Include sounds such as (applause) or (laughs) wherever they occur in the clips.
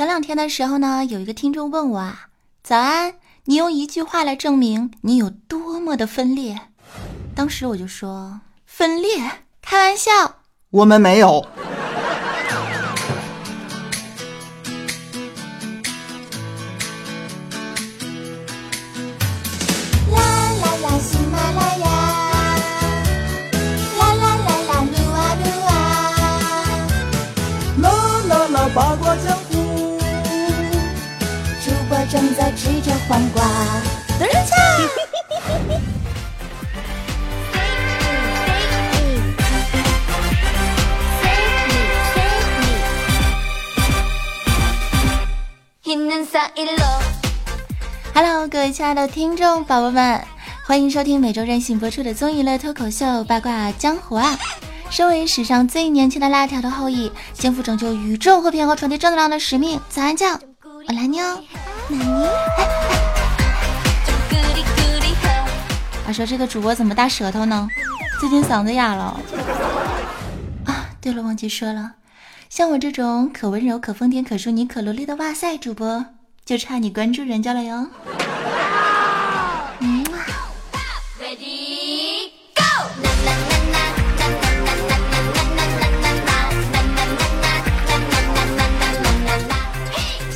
前两天的时候呢，有一个听众问我啊，早安，你用一句话来证明你有多么的分裂。当时我就说，分裂？开玩笑，我们没有。在吃着黄瓜。等一下。Hello，各位亲爱的听众宝宝们，欢迎收听每周任性播出的综艺乐脱口秀八卦江湖啊！身为史上最年轻的辣条的后裔，肩负拯救宇宙和平和传递正能量的使命，早安酱，我来妞。他说：“这个主播怎么大舌头呢？最近嗓子哑了。”啊，对了，忘记说了，像我这种可温柔、可疯癫、可淑女、可萝莉的哇塞主播，就差你关注人家了哟。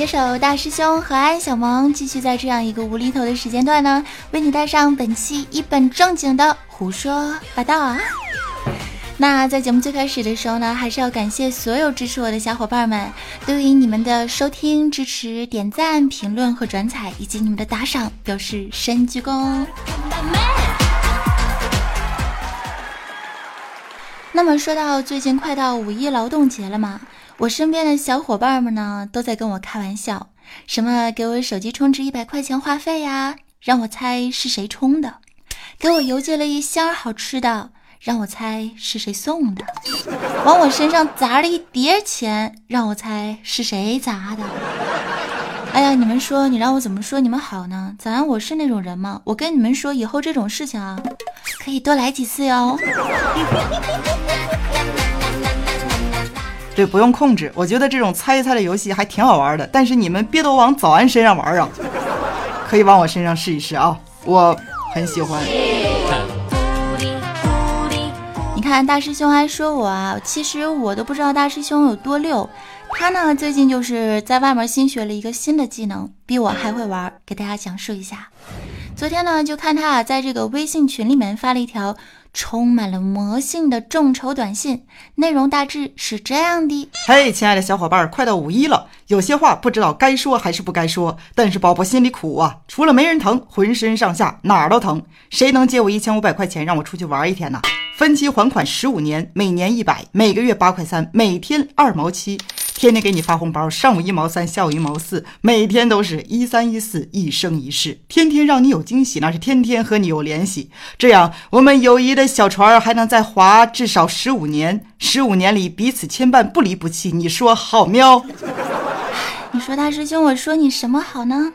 携手大师兄和安小萌，继续在这样一个无厘头的时间段呢，为你带上本期一本正经的胡说八道啊！那在节目最开始的时候呢，还是要感谢所有支持我的小伙伴们，对于你们的收听、支持、点赞、评论和转采，以及你们的打赏，表示深鞠躬。那么说到最近快到五一劳动节了嘛？我身边的小伙伴们呢，都在跟我开玩笑，什么给我手机充值一百块钱话费呀，让我猜是谁充的；给我邮寄了一箱好吃的，让我猜是谁送的；往我身上砸了一叠钱，让我猜是谁砸的。哎呀，你们说你让我怎么说你们好呢？咱我是那种人吗？我跟你们说，以后这种事情啊，可以多来几次哟。对，不用控制。我觉得这种猜一猜的游戏还挺好玩的。但是你们别都往早安身上玩啊，可以往我身上试一试啊，我很喜欢。你看大师兄还说我啊，其实我都不知道大师兄有多溜。他呢最近就是在外面新学了一个新的技能，比我还会玩，给大家讲述一下。昨天呢就看他啊在这个微信群里面发了一条。充满了魔性的众筹短信，内容大致是这样的：嘿，亲爱的小伙伴，快到五一了，有些话不知道该说还是不该说，但是宝宝心里苦啊，除了没人疼，浑身上下哪儿都疼。谁能借我一千五百块钱，让我出去玩一天呢？分期还款十五年，每年一百，每个月八块三，每天二毛七。天天给你发红包，上午一毛三，下午一毛四，每天都是一三一四，一生一世，天天让你有惊喜，那是天天和你有联系，这样我们友谊的小船还能再划至少十五年，十五年里彼此牵绊，不离不弃，你说好喵？你说大师兄，我说你什么好呢？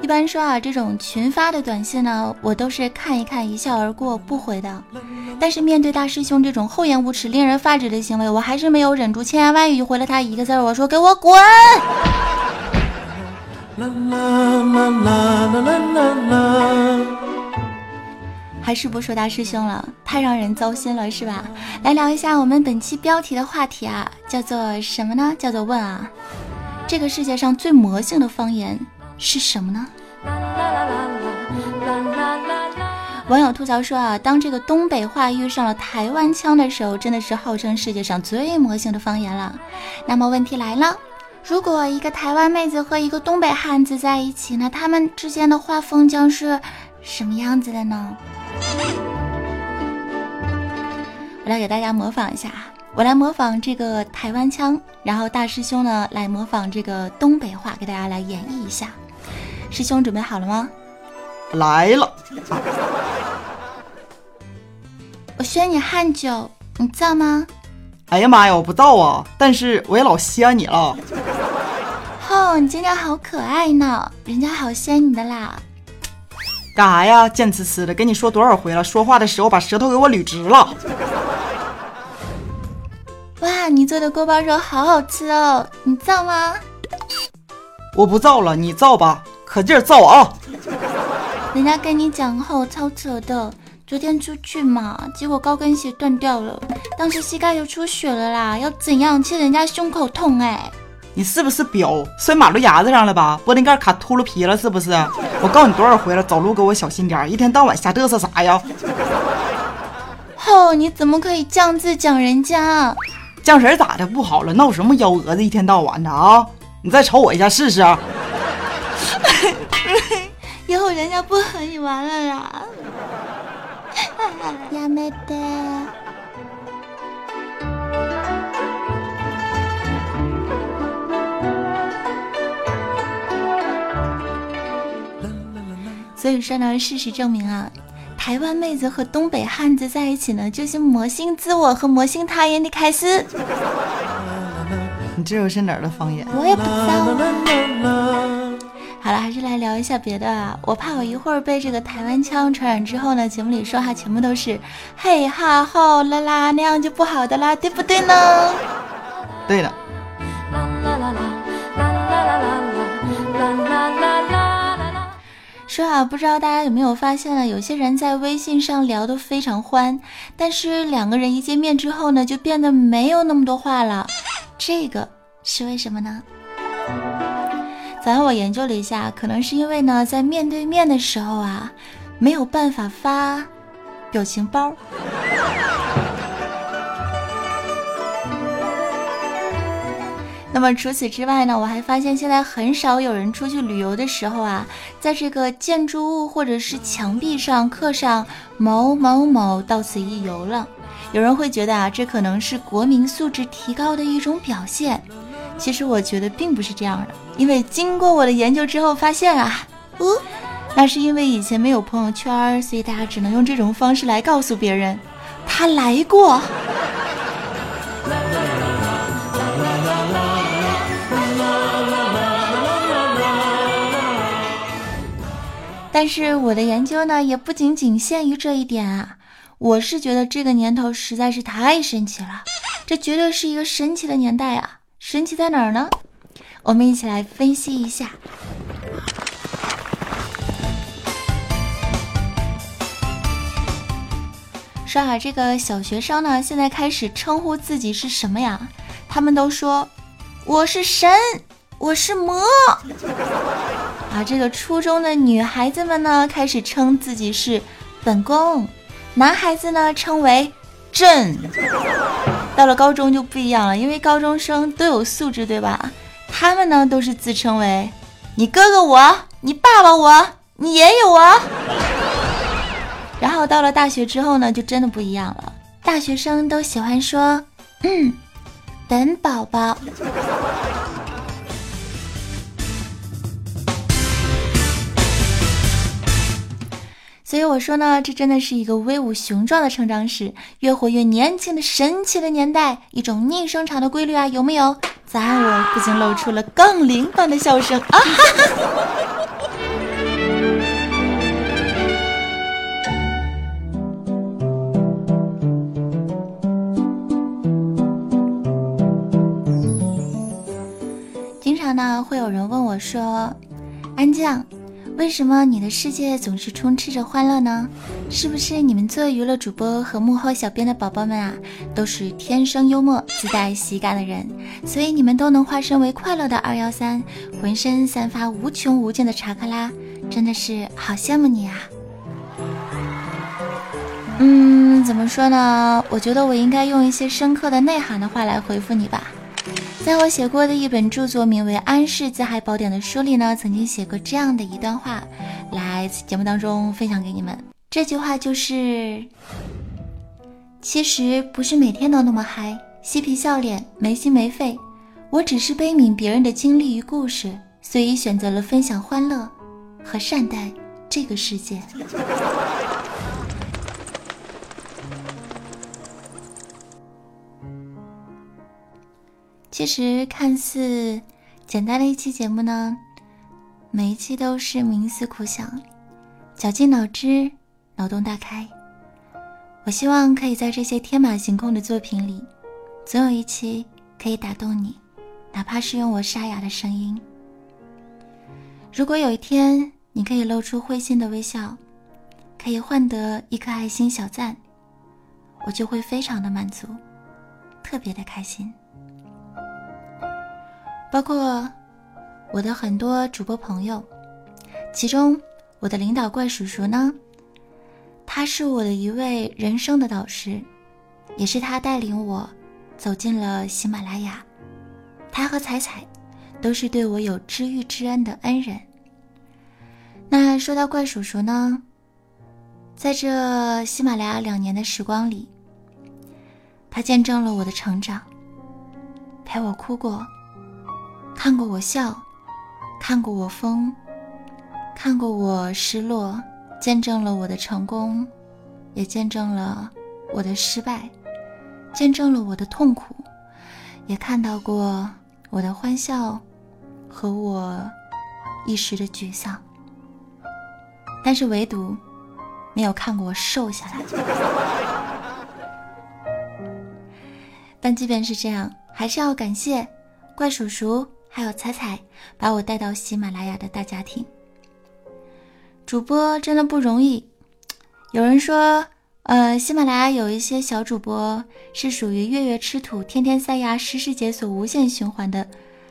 一般说啊，这种群发的短信呢，我都是看一看，一笑而过，不回的。但是面对大师兄这种厚颜无耻、令人发指的行为，我还是没有忍住，千言万语回了他一个字儿，我说：“给我滚！”还是不说大师兄了，太让人糟心了，是吧？来聊一下我们本期标题的话题啊，叫做什么呢？叫做问啊，这个世界上最魔性的方言是什么呢？网友吐槽说啊，当这个东北话遇上了台湾腔的时候，真的是号称世界上最魔性的方言了。那么问题来了，如果一个台湾妹子和一个东北汉子在一起，那他们之间的画风将是什么样子的呢？我来给大家模仿一下啊，我来模仿这个台湾腔，然后大师兄呢来模仿这个东北话，给大家来演绎一下。师兄准备好了吗？来了。我选你汉酒，你造吗？哎呀妈呀，我不造啊！但是我也老仙你了。吼，你今天好可爱呢，人家好仙你的啦。干啥呀？贱呲呲的，跟你说多少回了，说话的时候把舌头给我捋直了。哇，你做的锅包肉好好吃哦，你造吗？我不造了，你造吧，可劲儿造啊！人家跟你讲后超扯的，昨天出去嘛，结果高跟鞋断掉了，当时膝盖又出血了啦，要怎样？切人家胸口痛哎！你是不是表摔马路牙子上了吧？玻璃盖卡秃噜皮了是不是？我告诉你多少回了，走路给我小心点，一天到晚瞎嘚瑟啥呀？吼！你怎么可以这样子讲人家？降神咋的不好了？闹什么幺蛾子？一天到晚的啊！你再瞅我一下试试。以后人家不和你玩了啦。亚美的。所以说呢，事实证明啊，台湾妹子和东北汉子在一起呢，就是魔性自我和魔性他人的开始。你这又是哪儿的方言？我也不知道。好了，还是来聊一下别的啊。我怕我一会儿被这个台湾腔传染之后呢，节目里说话全部都是嘿哈吼啦啦，那样就不好的啦，对不对呢？对了。说啊，不知道大家有没有发现呢？有些人在微信上聊得非常欢，但是两个人一见面之后呢，就变得没有那么多话了。这个是为什么呢？早上我研究了一下，可能是因为呢，在面对面的时候啊，没有办法发表情包。(laughs) 那么除此之外呢，我还发现现在很少有人出去旅游的时候啊，在这个建筑物或者是墙壁上刻上某某某到此一游了。有人会觉得啊，这可能是国民素质提高的一种表现。其实我觉得并不是这样的，因为经过我的研究之后发现啊，哦，那是因为以前没有朋友圈，所以大家只能用这种方式来告诉别人，他来过。但是我的研究呢，也不仅仅限于这一点啊！我是觉得这个年头实在是太神奇了，这绝对是一个神奇的年代啊！神奇在哪儿呢？我们一起来分析一下。说啊，这个小学生呢，现在开始称呼自己是什么呀？他们都说我是神，我是魔。啊，这个初中的女孩子们呢，开始称自己是本宫；男孩子呢，称为朕。到了高中就不一样了，因为高中生都有素质，对吧？他们呢，都是自称为你哥哥我，你爸爸我，你爷爷我。然后到了大学之后呢，就真的不一样了。大学生都喜欢说，嗯，本宝宝。所以我说呢，这真的是一个威武雄壮的成长史，越活越年轻的神奇的年代，一种逆生长的规律啊，有没有？早安，我不禁露出了杠铃般的笑声啊！哈哈。经常呢，会有人问我说：“安酱。”为什么你的世界总是充斥着欢乐呢？是不是你们做娱乐主播和幕后小编的宝宝们啊，都是天生幽默、自带喜感的人，所以你们都能化身为快乐的二幺三，浑身散发无穷无尽的查克拉，真的是好羡慕你啊！嗯，怎么说呢？我觉得我应该用一些深刻的内涵的话来回复你吧。在我写过的一本著作名为《安氏自嗨宝典》的书里呢，曾经写过这样的一段话，来节目当中分享给你们。这句话就是：其实不是每天都那么嗨，嬉皮笑脸，没心没肺。我只是悲悯别人的经历与故事，所以选择了分享欢乐和善待这个世界。其实看似简单的一期节目呢，每一期都是冥思苦想、绞尽脑汁、脑洞大开。我希望可以在这些天马行空的作品里，总有一期可以打动你，哪怕是用我沙哑的声音。如果有一天你可以露出会心的微笑，可以换得一颗爱心小赞，我就会非常的满足，特别的开心。包括我的很多主播朋友，其中我的领导怪叔叔呢，他是我的一位人生的导师，也是他带领我走进了喜马拉雅。他和彩彩都是对我有知遇之恩的恩人。那说到怪叔叔呢，在这喜马拉雅两年的时光里，他见证了我的成长，陪我哭过。看过我笑，看过我疯，看过我失落，见证了我的成功，也见证了我的失败，见证了我的痛苦，也看到过我的欢笑和我一时的沮丧。但是唯独没有看过我瘦下来。(laughs) 但即便是这样，还是要感谢怪叔叔。还有彩彩把我带到喜马拉雅的大家庭。主播真的不容易。有人说，呃，喜马拉雅有一些小主播是属于月月吃土、天天塞牙、时时解锁、无限循环的，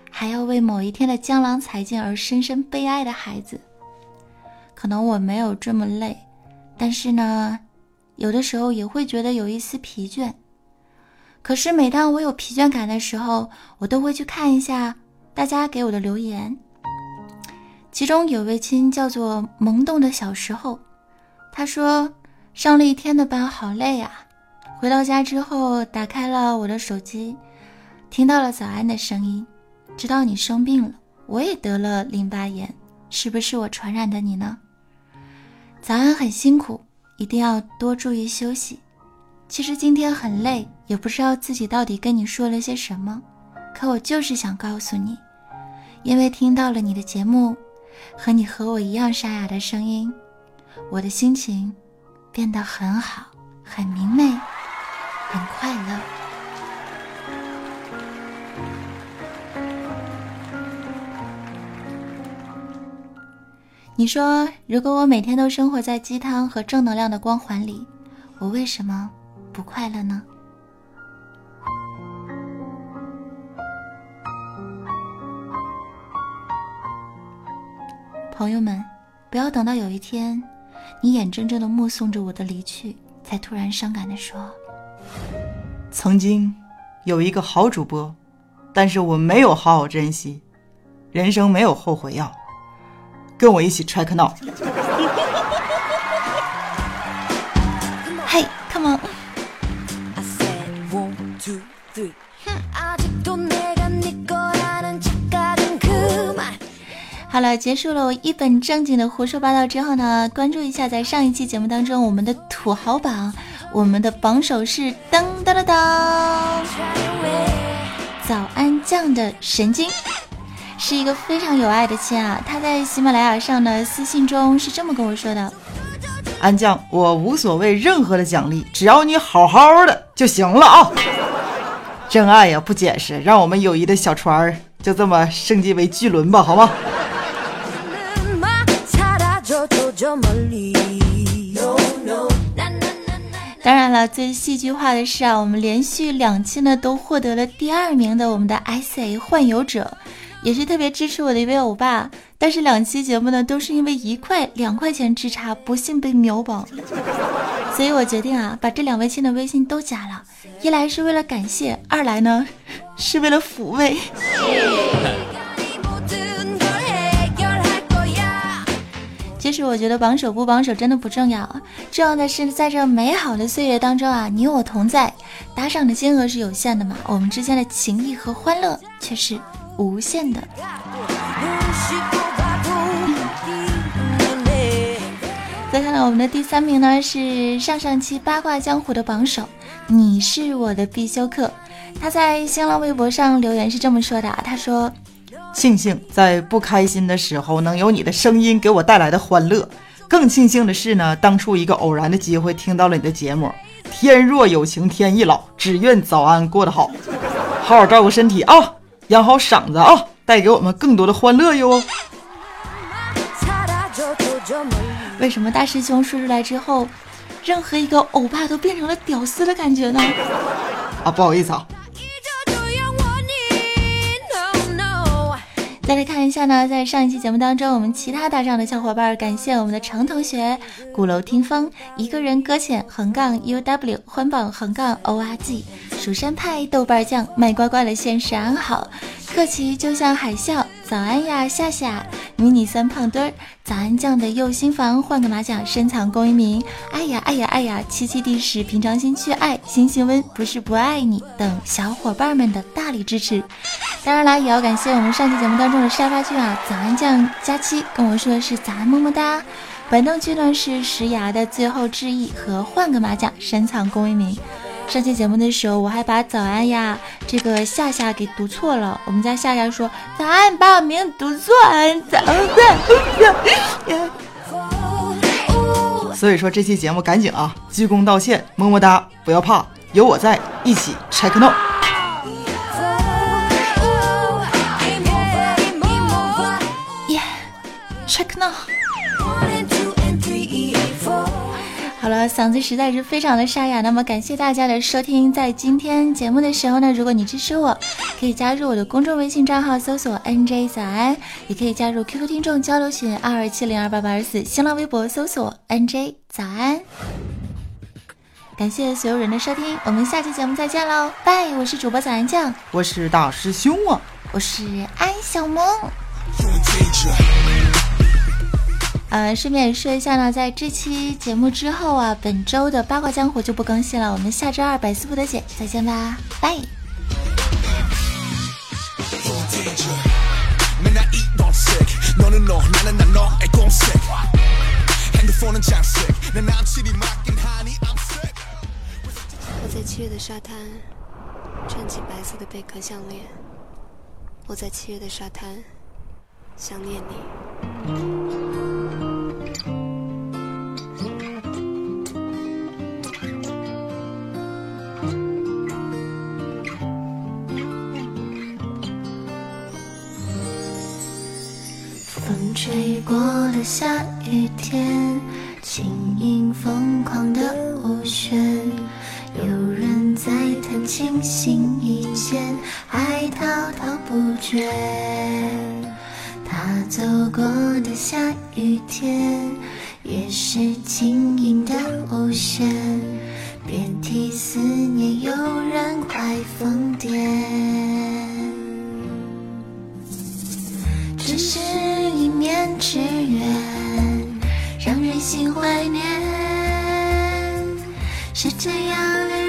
还要为某一天的江郎才尽而深深悲哀的孩子。可能我没有这么累，但是呢，有的时候也会觉得有一丝疲倦。可是每当我有疲倦感的时候，我都会去看一下。大家给我的留言，其中有位亲叫做萌动的小时候，他说上了一天的班好累呀，回到家之后打开了我的手机，听到了早安的声音，知道你生病了，我也得了淋巴炎，是不是我传染的你呢？早安很辛苦，一定要多注意休息。其实今天很累，也不知道自己到底跟你说了些什么，可我就是想告诉你。因为听到了你的节目，和你和我一样沙哑的声音，我的心情变得很好，很明媚，很快乐。你说，如果我每天都生活在鸡汤和正能量的光环里，我为什么不快乐呢？朋友们，不要等到有一天，你眼睁睁的目送着我的离去，才突然伤感的说：“曾经有一个好主播，但是我没有好好珍惜。人生没有后悔药，跟我一起 try now。嘿，come on。好了，结束了我一本正经的胡说八道之后呢，关注一下，在上一期节目当中，我们的土豪榜，我们的榜首是噔噔噔噔，早安酱的神经，是一个非常有爱的亲啊，他在喜马拉雅上的私信中是这么跟我说的：安酱，我无所谓任何的奖励，只要你好好的就行了啊。真爱呀，不解释，让我们友谊的小船就这么升级为巨轮吧，好吗？当然了，最戏剧化的是啊，我们连续两期呢都获得了第二名的我们的 S A 幻游者，也是特别支持我的一位欧巴。但是两期节目呢都是因为一块两块钱之差，不幸被秒榜。所以我决定啊，把这两位亲的微信都加了，一来是为了感谢，二来呢 (laughs) 是为了抚慰。其实我觉得榜首不榜首真的不重要，重要的是在这美好的岁月当中啊，你我同在。打赏的金额是有限的嘛，我们之间的情谊和欢乐却是无限的。再看到我们的第三名呢，是上上期八卦江湖的榜首，你是我的必修课。他在新浪微博上留言是这么说的，他说。庆幸在不开心的时候能有你的声音给我带来的欢乐，更庆幸的是呢，当初一个偶然的机会听到了你的节目，天若有情天亦老，只愿早安过得好，好好照顾身体啊，养好嗓子啊，带给我们更多的欢乐哟。为什么大师兄说出来之后，任何一个欧巴都变成了屌丝的感觉呢？啊，不好意思啊。再来看一下呢，在上一期节目当中，我们其他打赏的小伙伴，感谢我们的程同学、鼓楼听风、一个人搁浅横杠 uw 欢榜横杠 org、蜀山派豆瓣酱卖乖乖的现实安好，客气就像海啸，早安呀夏夏，迷你三胖墩儿，早安酱的右心房换个马甲深藏功与名，哎呀哎呀哎呀，七七地时平常心去爱，星星温不是不爱你等小伙伴们的大力支持。当然啦，也要感谢我们上期节目当中的沙发君啊，早安酱佳期跟我说的是早安么么哒。本动区呢是石牙的最后致意和换个马甲深藏功与名。上期节目的时候我还把早安呀这个夏夏给读错了，我们家夏夏说早安把我名读错，早安。所以说这期节目赶紧啊鞠躬道歉，么么哒，不要怕，有我在，一起 check no。Check now。好了，嗓子实在是非常的沙哑，那么感谢大家的收听。在今天节目的时候呢，如果你支持我，可以加入我的公众微信账号，搜索 NJ 早安，也可以加入 QQ 听众交流群二二七零二八八二四，新浪微博搜索 NJ 早安。感谢所有人的收听，我们下期节目再见喽，拜！我是主播早安酱，我是大师兄啊，我是安小萌。呃，顺便说一下呢，在这期节目之后啊，本周的八卦江湖就不更新了，我们下周二百思不得解，再见吧，拜。我在七月的沙滩，穿起白色的贝壳项链。我在七月的沙滩，想念你。过的下雨天，轻盈疯狂的舞旋，有人在谈情心意间，还滔滔不绝。他走过的下雨天，也是轻盈的舞旋，遍体思念，有人快疯癫。只是之远，让人心怀念。是这样的